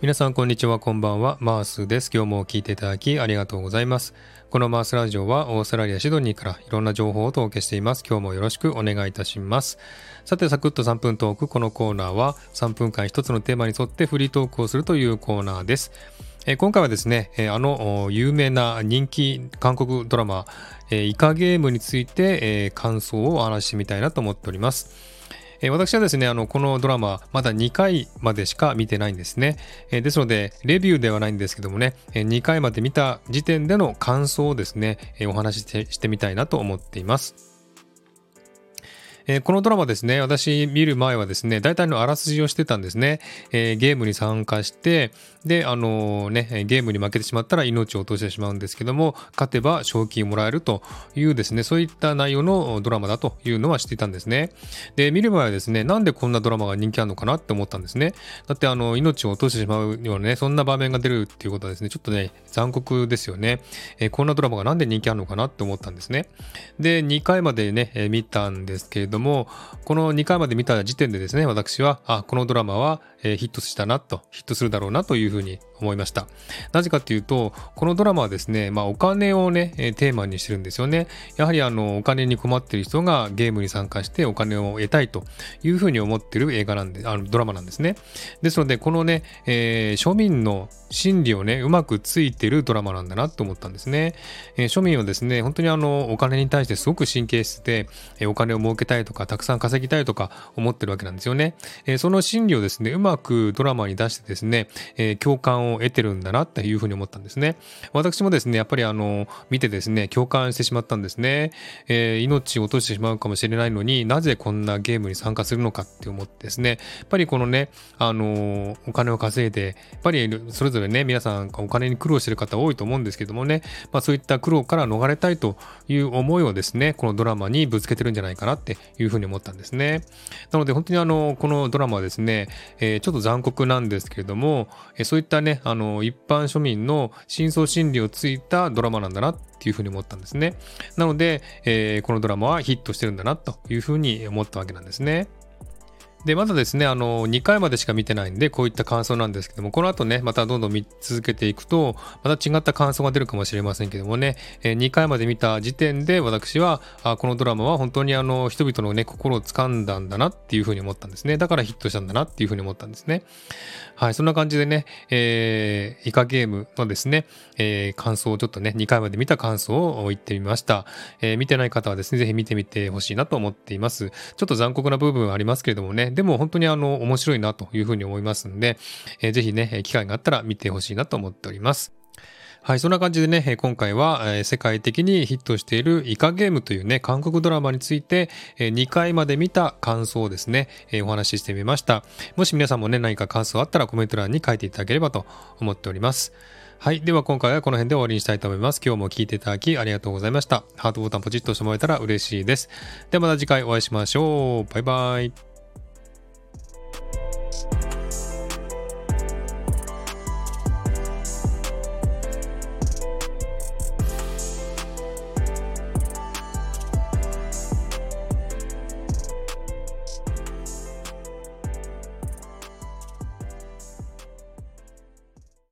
皆さんこんにちはこんばんは。マースです。今日も聞いていただきありがとうございます。このマースラジオはオーストラリアシドニーからいろんな情報をお届けしています。今日もよろしくお願いいたします。さてサクッと3分トーク。このコーナーは3分間一つのテーマに沿ってフリートークをするというコーナーです。え今回はですね、えあの有名な人気韓国ドラマ、えイカゲームについて、え感想をお話してみたいなと思っております。え、私はですね、あの、このドラマ、まだ2回までしか見てないんですね。え、ですので、レビューではないんですけどもね、え、2回まで見た時点での感想をですね、えお話ししてみたいなと思っています。えー、このドラマですね、私見る前はですね、大体のあらすじをしてたんですね。えー、ゲームに参加して、で、あのー、ね、ゲームに負けてしまったら命を落としてしまうんですけども、勝てば賞金もらえるというですね、そういった内容のドラマだというのは知っていたんですね。で、見る前はですね、なんでこんなドラマが人気あるのかなって思ったんですね。だって、あの、命を落としてしまうようなね、そんな場面が出るっていうことはですね、ちょっとね、残酷ですよね。えー、こんなドラマがなんで人気あるのかなって思ったんですね。で、2回までね、え見たんですけれども、もこの2回まで見た時点でですね、私は、あ、このドラマは、え、ヒットしたなと、ヒットするだろうなというふうに思いました。なぜかというと、このドラマはですね、まあお金をね、テーマにしてるんですよね。やはりあの、お金に困ってる人がゲームに参加してお金を得たいというふうに思ってる映画なんで、あの、ドラマなんですね。ですので、このね、えー、庶民の心理をね、うまくついてるドラマなんだなと思ったんですね。えー、庶民はですね、本当にあの、お金に対してすごく神経質で、えー、お金を儲けたいとか、たくさん稼ぎたいとか思ってるわけなんですよね。え、その心理をですね、うまくドラマに出してですね、え、共感を得てるんだなっていうふうに思ったんですね。私もですね、やっぱりあの、見てですね、共感してしまったんですね。えー、命を落としてしまうかもしれないのになぜこんなゲームに参加するのかって思ってですね、やっぱりこのね、あの、お金を稼いで、やっぱりそれぞれね、皆さんお金に苦労してる方多いと思うんですけどもね、まあそういった苦労から逃れたいという思いをですね、このドラマにぶつけてるんじゃないかなっていうふうに思ったんですね。なので本当にあの、このドラマはですね、えー、ちょっと残酷なんですけれども、えー、そういったね、あの、一般庶民の深層心理をついたドラマなんだなっていうふうに思ったんですね。なので、えー、このドラマはヒットしてるんだなというふうに思ったわけなんですね。で、まだですね、あの、2回までしか見てないんで、こういった感想なんですけども、この後ね、またどんどん見続けていくと、また違った感想が出るかもしれませんけどもね、え、2回まで見た時点で私は、あこのドラマは本当にあの、人々のね、心を掴んだんだなっていうふうに思ったんですね。だからヒットしたんだなっていうふうに思ったんですね。はい、そんな感じでね、えー、イカゲームのですね、えー、感想をちょっとね、2回まで見た感想を言ってみました。えー、見てない方はですね、ぜひ見てみてほしいなと思っています。ちょっと残酷な部分はありますけれどもね、でも本当にあの、面白いなというふうに思いますんで、えー、ぜひね、機会があったら見てほしいなと思っております。はい、そんな感じでね、今回は世界的にヒットしているイカゲームというね、韓国ドラマについて2回まで見た感想をですね、お話ししてみました。もし皆さんもね、何か感想あったらコメント欄に書いていただければと思っております。はい。では今回はこの辺で終わりにしたいと思います。今日も聞いていただきありがとうございました。ハートボタンポチッと押してもらえたら嬉しいです。ではまた次回お会いしましょう。バイバイ。